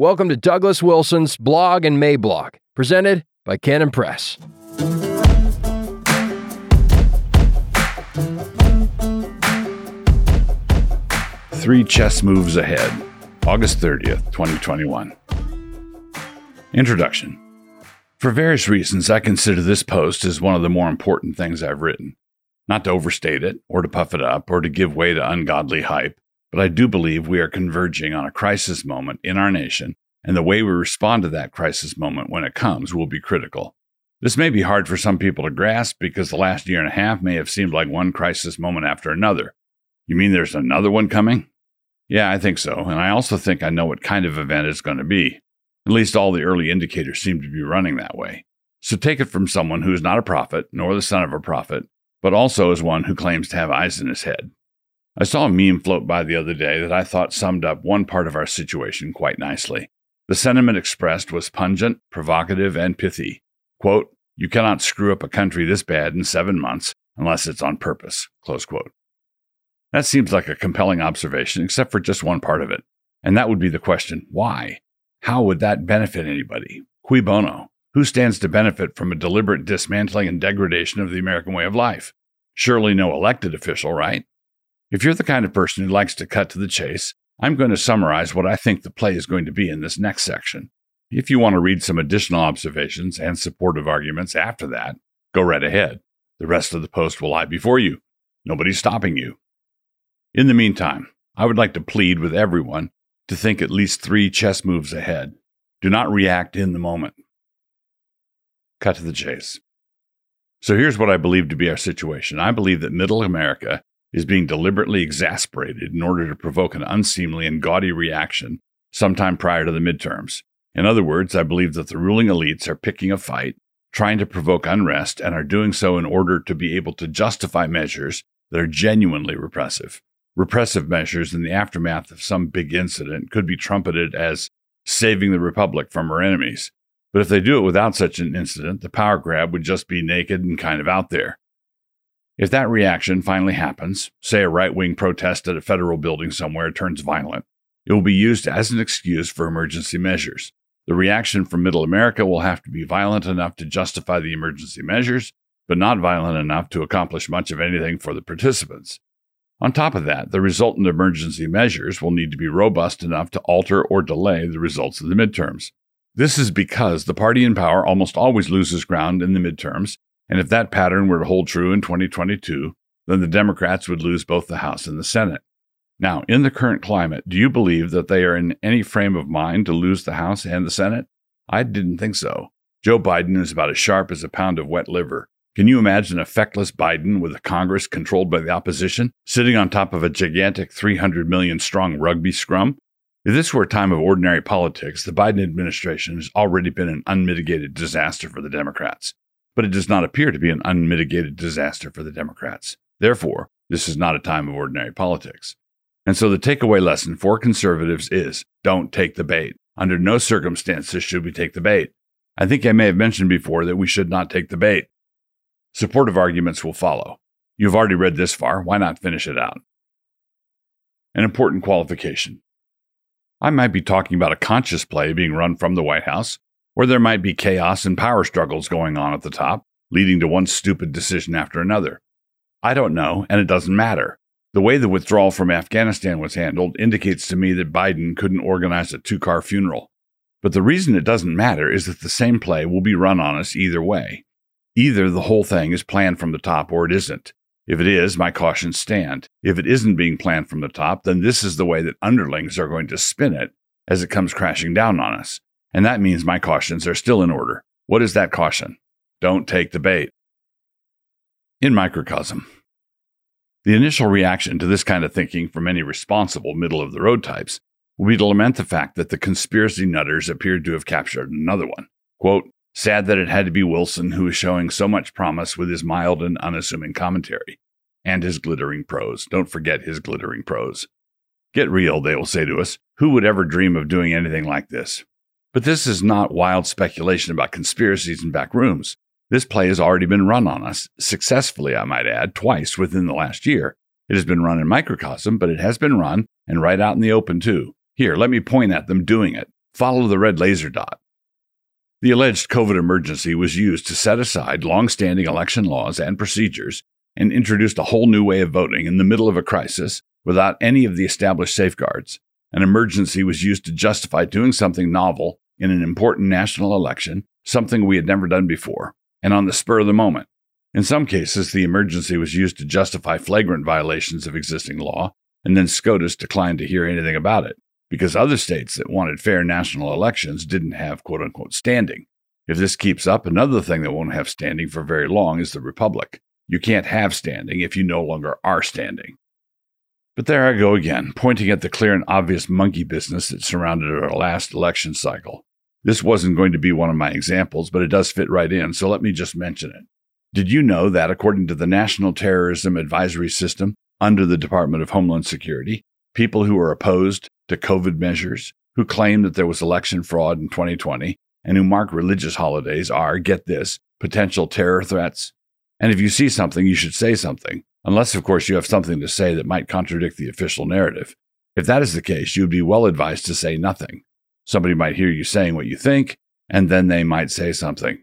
Welcome to Douglas Wilson's Blog and Mablog, presented by Canon Press. Three chess moves ahead, August 30th, 2021. Introduction. For various reasons, I consider this post as one of the more important things I've written. Not to overstate it, or to puff it up, or to give way to ungodly hype, but I do believe we are converging on a crisis moment in our nation, and the way we respond to that crisis moment when it comes will be critical. This may be hard for some people to grasp because the last year and a half may have seemed like one crisis moment after another. You mean there's another one coming? Yeah, I think so, and I also think I know what kind of event it's going to be. At least all the early indicators seem to be running that way. So take it from someone who is not a prophet, nor the son of a prophet, but also is one who claims to have eyes in his head. I saw a meme float by the other day that I thought summed up one part of our situation quite nicely. The sentiment expressed was pungent, provocative, and pithy. Quote, You cannot screw up a country this bad in seven months unless it's on purpose. Close quote. That seems like a compelling observation, except for just one part of it. And that would be the question why? How would that benefit anybody? Cui bono? Who stands to benefit from a deliberate dismantling and degradation of the American way of life? Surely no elected official, right? If you're the kind of person who likes to cut to the chase, I'm going to summarize what I think the play is going to be in this next section. If you want to read some additional observations and supportive arguments after that, go right ahead. The rest of the post will lie before you. Nobody's stopping you. In the meantime, I would like to plead with everyone to think at least three chess moves ahead. Do not react in the moment. Cut to the chase. So here's what I believe to be our situation. I believe that middle America is being deliberately exasperated in order to provoke an unseemly and gaudy reaction sometime prior to the midterms. In other words, I believe that the ruling elites are picking a fight, trying to provoke unrest, and are doing so in order to be able to justify measures that are genuinely repressive repressive measures in the aftermath of some big incident could be trumpeted as saving the republic from her enemies. But if they do it without such an incident, the power grab would just be naked and kind of out there. If that reaction finally happens, say a right wing protest at a federal building somewhere turns violent, it will be used as an excuse for emergency measures. The reaction from Middle America will have to be violent enough to justify the emergency measures, but not violent enough to accomplish much of anything for the participants. On top of that, the resultant emergency measures will need to be robust enough to alter or delay the results of the midterms. This is because the party in power almost always loses ground in the midterms, and if that pattern were to hold true in 2022, then the Democrats would lose both the House and the Senate. Now, in the current climate, do you believe that they are in any frame of mind to lose the House and the Senate? I didn't think so. Joe Biden is about as sharp as a pound of wet liver. Can you imagine a feckless Biden with a Congress controlled by the opposition, sitting on top of a gigantic 300 million strong rugby scrum? If this were a time of ordinary politics, the Biden administration has already been an unmitigated disaster for the Democrats. But it does not appear to be an unmitigated disaster for the Democrats. Therefore, this is not a time of ordinary politics. And so the takeaway lesson for conservatives is don't take the bait. Under no circumstances should we take the bait. I think I may have mentioned before that we should not take the bait. Supportive arguments will follow. You've already read this far, why not finish it out? An important qualification. I might be talking about a conscious play being run from the White House, or there might be chaos and power struggles going on at the top, leading to one stupid decision after another. I don't know, and it doesn't matter. The way the withdrawal from Afghanistan was handled indicates to me that Biden couldn't organize a two car funeral. But the reason it doesn't matter is that the same play will be run on us either way. Either the whole thing is planned from the top or it isn't. If it is, my cautions stand. If it isn't being planned from the top, then this is the way that underlings are going to spin it as it comes crashing down on us. And that means my cautions are still in order. What is that caution? Don't take the bait. In microcosm, the initial reaction to this kind of thinking from any responsible middle of the road types will be to lament the fact that the conspiracy nutters appeared to have captured another one. Quote, Sad that it had to be Wilson who was showing so much promise with his mild and unassuming commentary. And his glittering prose. Don't forget his glittering prose. Get real, they will say to us. Who would ever dream of doing anything like this? But this is not wild speculation about conspiracies and back rooms. This play has already been run on us, successfully, I might add, twice within the last year. It has been run in microcosm, but it has been run and right out in the open, too. Here, let me point at them doing it. follow the red laser dot. The alleged COVID emergency was used to set aside long-standing election laws and procedures and introduced a whole new way of voting in the middle of a crisis without any of the established safeguards. An emergency was used to justify doing something novel in an important national election, something we had never done before, and on the spur of the moment. In some cases, the emergency was used to justify flagrant violations of existing law, and then SCOTUS declined to hear anything about it because other states that wanted fair national elections didn't have quote unquote standing. If this keeps up, another thing that won't have standing for very long is the Republic. You can't have standing if you no longer are standing. But there I go again, pointing at the clear and obvious monkey business that surrounded our last election cycle. This wasn't going to be one of my examples, but it does fit right in, so let me just mention it. Did you know that, according to the National Terrorism Advisory System under the Department of Homeland Security, people who are opposed to COVID measures, who claim that there was election fraud in 2020, and who mark religious holidays are, get this, potential terror threats? And if you see something, you should say something, unless, of course, you have something to say that might contradict the official narrative. If that is the case, you would be well advised to say nothing. Somebody might hear you saying what you think, and then they might say something.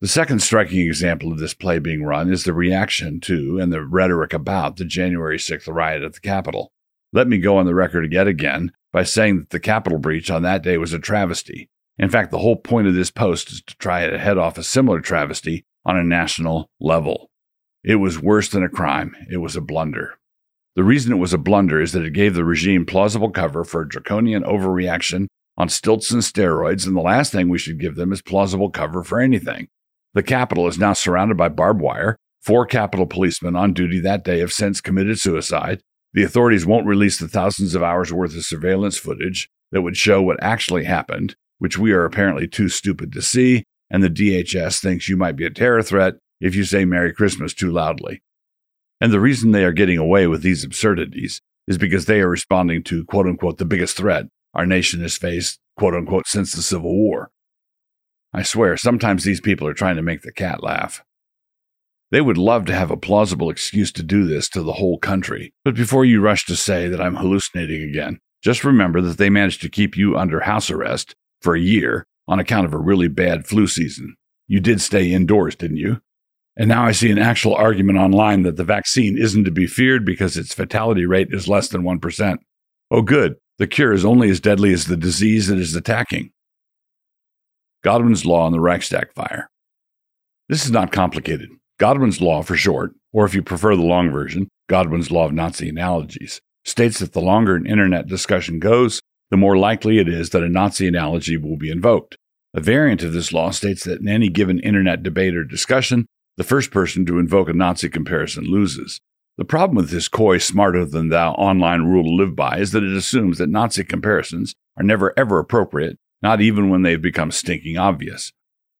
The second striking example of this play being run is the reaction to and the rhetoric about the January 6th riot at the Capitol. Let me go on the record yet again by saying that the Capitol breach on that day was a travesty. In fact, the whole point of this post is to try to head off a similar travesty on a national level. It was worse than a crime, it was a blunder. The reason it was a blunder is that it gave the regime plausible cover for a draconian overreaction on stilts and steroids, and the last thing we should give them is plausible cover for anything. The Capitol is now surrounded by barbed wire. Four Capitol policemen on duty that day have since committed suicide. The authorities won't release the thousands of hours worth of surveillance footage that would show what actually happened, which we are apparently too stupid to see, and the DHS thinks you might be a terror threat if you say Merry Christmas too loudly. And the reason they are getting away with these absurdities is because they are responding to quote unquote the biggest threat our nation has faced quote unquote since the Civil War. I swear, sometimes these people are trying to make the cat laugh. They would love to have a plausible excuse to do this to the whole country. But before you rush to say that I'm hallucinating again, just remember that they managed to keep you under house arrest for a year on account of a really bad flu season. You did stay indoors, didn't you? And now I see an actual argument online that the vaccine isn't to be feared because its fatality rate is less than 1%. Oh, good. The cure is only as deadly as the disease it is attacking. Godwin's Law and the Reichstag fire. This is not complicated. Godwin's Law, for short, or if you prefer the long version, Godwin's Law of Nazi Analogies, states that the longer an internet discussion goes, the more likely it is that a Nazi analogy will be invoked. A variant of this law states that in any given internet debate or discussion, the first person to invoke a Nazi comparison loses. The problem with this coy, smarter than thou online rule to live by is that it assumes that Nazi comparisons are never ever appropriate not even when they've become stinking obvious.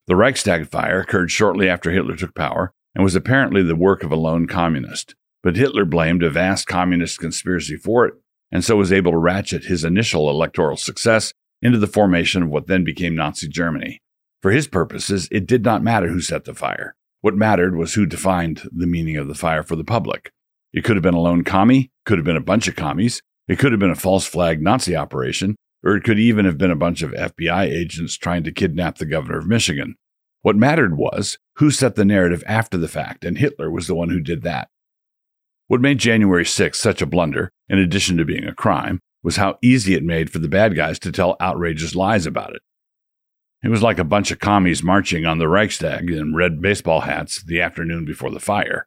The Reichstag fire occurred shortly after Hitler took power and was apparently the work of a lone communist. But Hitler blamed a vast communist conspiracy for it, and so was able to ratchet his initial electoral success into the formation of what then became Nazi Germany. For his purposes, it did not matter who set the fire. What mattered was who defined the meaning of the fire for the public. It could have been a lone commie, could have been a bunch of commies, it could have been a false flag Nazi operation, or it could even have been a bunch of FBI agents trying to kidnap the governor of Michigan. What mattered was who set the narrative after the fact, and Hitler was the one who did that. What made January 6th such a blunder, in addition to being a crime, was how easy it made for the bad guys to tell outrageous lies about it. It was like a bunch of commies marching on the Reichstag in red baseball hats the afternoon before the fire.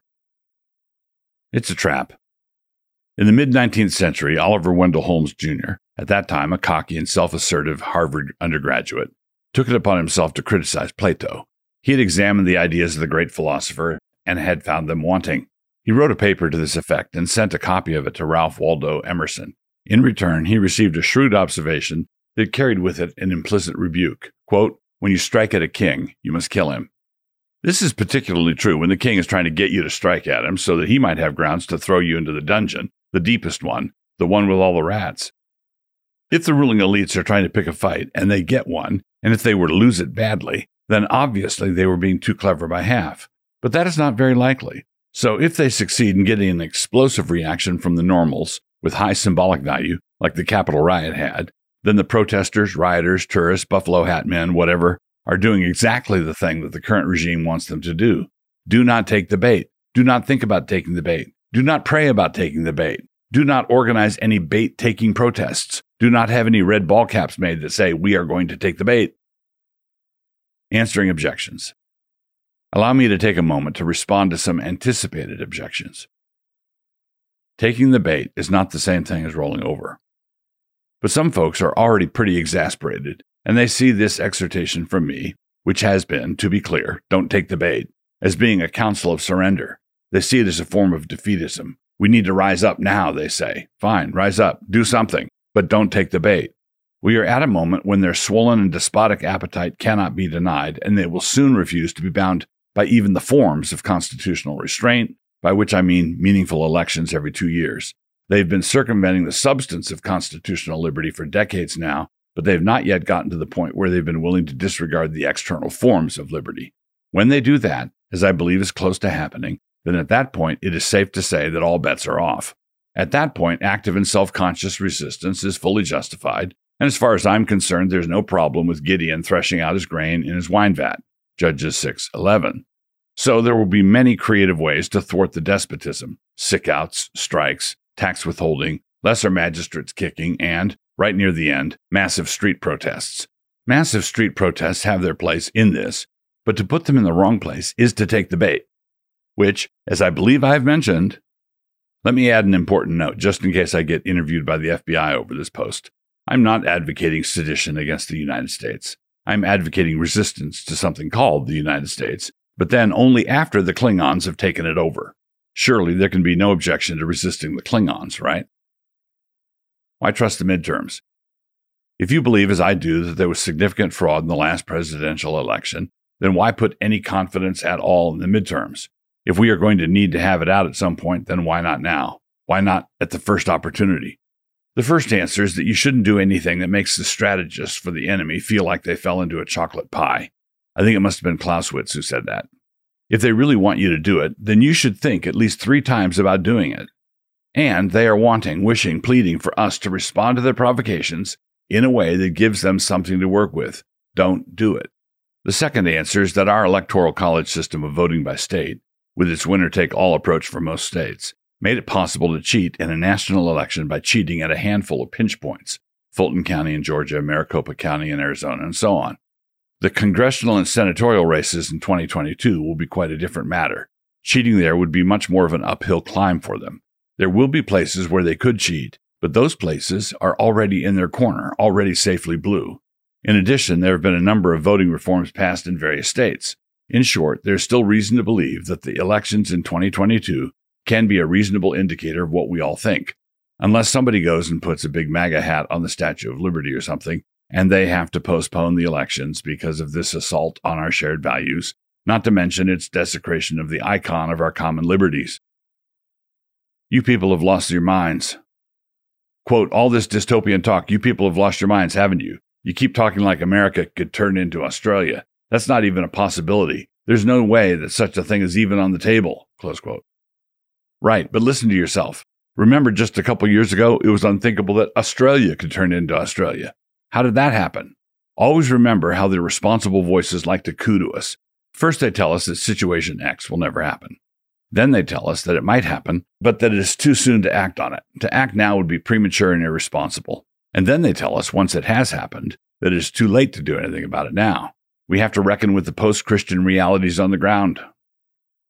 It's a trap. In the mid 19th century, Oliver Wendell Holmes Jr., at that time a cocky and self assertive Harvard undergraduate, took it upon himself to criticize Plato. He had examined the ideas of the great philosopher and had found them wanting. He wrote a paper to this effect and sent a copy of it to Ralph Waldo Emerson. In return, he received a shrewd observation that carried with it an implicit rebuke. Quote, when you strike at a king, you must kill him. This is particularly true when the king is trying to get you to strike at him so that he might have grounds to throw you into the dungeon, the deepest one, the one with all the rats. If the ruling elites are trying to pick a fight and they get one, and if they were to lose it badly, then obviously they were being too clever by half. But that is not very likely. So if they succeed in getting an explosive reaction from the normals with high symbolic value, like the Capitol riot had, then the protesters, rioters, tourists, buffalo hat men, whatever, are doing exactly the thing that the current regime wants them to do. Do not take the bait. Do not think about taking the bait. Do not pray about taking the bait. Do not organize any bait taking protests. Do not have any red ball caps made that say, we are going to take the bait. Answering objections. Allow me to take a moment to respond to some anticipated objections. Taking the bait is not the same thing as rolling over. But some folks are already pretty exasperated, and they see this exhortation from me, which has been, to be clear, don't take the bait, as being a counsel of surrender. They see it as a form of defeatism. We need to rise up now, they say. Fine, rise up, do something, but don't take the bait. We are at a moment when their swollen and despotic appetite cannot be denied, and they will soon refuse to be bound by even the forms of constitutional restraint, by which I mean meaningful elections every two years. They've been circumventing the substance of constitutional liberty for decades now, but they've not yet gotten to the point where they've been willing to disregard the external forms of liberty. When they do that, as I believe is close to happening, then at that point it is safe to say that all bets are off. At that point, active and self conscious resistance is fully justified, and as far as I'm concerned, there's no problem with Gideon threshing out his grain in his wine vat. Judges 6:11. So there will be many creative ways to thwart the despotism: sickouts, strikes, tax withholding, lesser magistrates kicking, and right near the end, massive street protests. Massive street protests have their place in this, but to put them in the wrong place is to take the bait, which, as I believe I have mentioned, let me add an important note just in case I get interviewed by the FBI over this post. I'm not advocating sedition against the United States. I'm advocating resistance to something called the United States, but then only after the Klingons have taken it over. Surely there can be no objection to resisting the Klingons, right? Why trust the midterms? If you believe, as I do, that there was significant fraud in the last presidential election, then why put any confidence at all in the midterms? If we are going to need to have it out at some point, then why not now? Why not at the first opportunity? The first answer is that you shouldn't do anything that makes the strategists for the enemy feel like they fell into a chocolate pie. I think it must have been Clausewitz who said that. If they really want you to do it, then you should think at least three times about doing it. And they are wanting, wishing, pleading for us to respond to their provocations in a way that gives them something to work with. Don't do it. The second answer is that our electoral college system of voting by state, with its winner take all approach for most states, made it possible to cheat in a national election by cheating at a handful of pinch points Fulton County in Georgia, Maricopa County in Arizona, and so on. The congressional and senatorial races in 2022 will be quite a different matter. Cheating there would be much more of an uphill climb for them. There will be places where they could cheat, but those places are already in their corner, already safely blue. In addition, there have been a number of voting reforms passed in various states. In short, there's still reason to believe that the elections in 2022 can be a reasonable indicator of what we all think. Unless somebody goes and puts a big MAGA hat on the Statue of Liberty or something, and they have to postpone the elections because of this assault on our shared values, not to mention its desecration of the icon of our common liberties. You people have lost your minds. Quote, all this dystopian talk, you people have lost your minds, haven't you? You keep talking like America could turn into Australia. That's not even a possibility. There's no way that such a thing is even on the table. Close quote. Right, but listen to yourself. Remember, just a couple years ago, it was unthinkable that Australia could turn into Australia. How did that happen? Always remember how the responsible voices like to coo to us. First, they tell us that situation X will never happen. Then they tell us that it might happen, but that it is too soon to act on it. To act now would be premature and irresponsible. And then they tell us, once it has happened, that it is too late to do anything about it now. We have to reckon with the post Christian realities on the ground.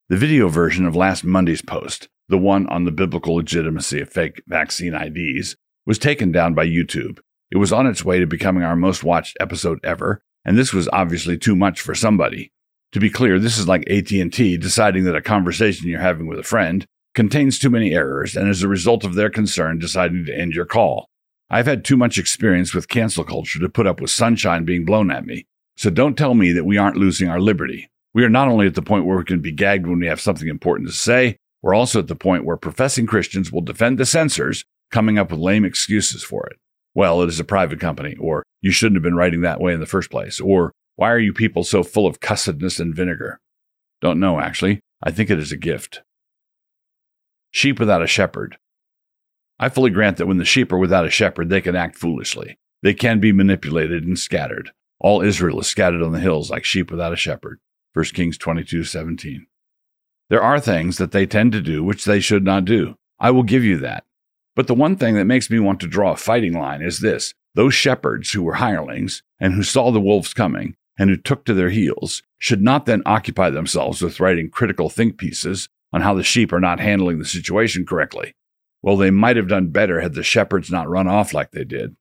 The video version of last Monday's post the one on the biblical legitimacy of fake vaccine IDs, was taken down by YouTube. It was on its way to becoming our most watched episode ever, and this was obviously too much for somebody. To be clear, this is like AT&T deciding that a conversation you're having with a friend contains too many errors and as a result of their concern deciding to end your call. I've had too much experience with cancel culture to put up with sunshine being blown at me. So don't tell me that we aren't losing our liberty. We are not only at the point where we can be gagged when we have something important to say, we're also at the point where professing Christians will defend the censors, coming up with lame excuses for it. Well, it is a private company, or you shouldn't have been writing that way in the first place, or why are you people so full of cussedness and vinegar? Don't know, actually. I think it is a gift. Sheep without a shepherd. I fully grant that when the sheep are without a shepherd, they can act foolishly. They can be manipulated and scattered. All Israel is scattered on the hills like sheep without a shepherd. 1 Kings 22 17. There are things that they tend to do which they should not do. I will give you that. But the one thing that makes me want to draw a fighting line is this those shepherds who were hirelings and who saw the wolves coming and who took to their heels should not then occupy themselves with writing critical think pieces on how the sheep are not handling the situation correctly. Well, they might have done better had the shepherds not run off like they did.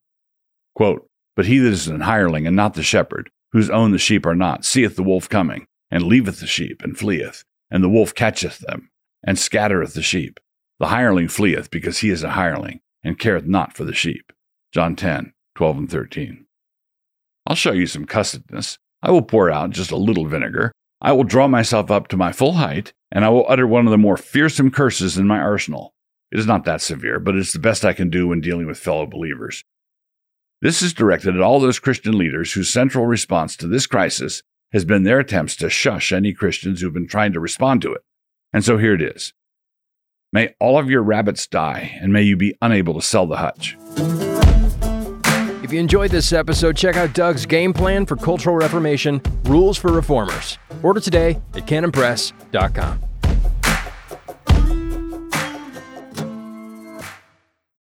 Quote, but he that is an hireling and not the shepherd, whose own the sheep are not, seeth the wolf coming, and leaveth the sheep, and fleeth, and the wolf catcheth them, and scattereth the sheep. The hireling fleeth because he is a hireling, and careth not for the sheep. John 10, 12 and 13. I'll show you some cussedness. I will pour out just a little vinegar. I will draw myself up to my full height, and I will utter one of the more fearsome curses in my arsenal. It is not that severe, but it's the best I can do when dealing with fellow believers. This is directed at all those Christian leaders whose central response to this crisis has been their attempts to shush any Christians who've been trying to respond to it. And so here it is. May all of your rabbits die, and may you be unable to sell the hutch. If you enjoyed this episode, check out Doug's game plan for cultural reformation, rules for reformers. Order today at canonpress.com.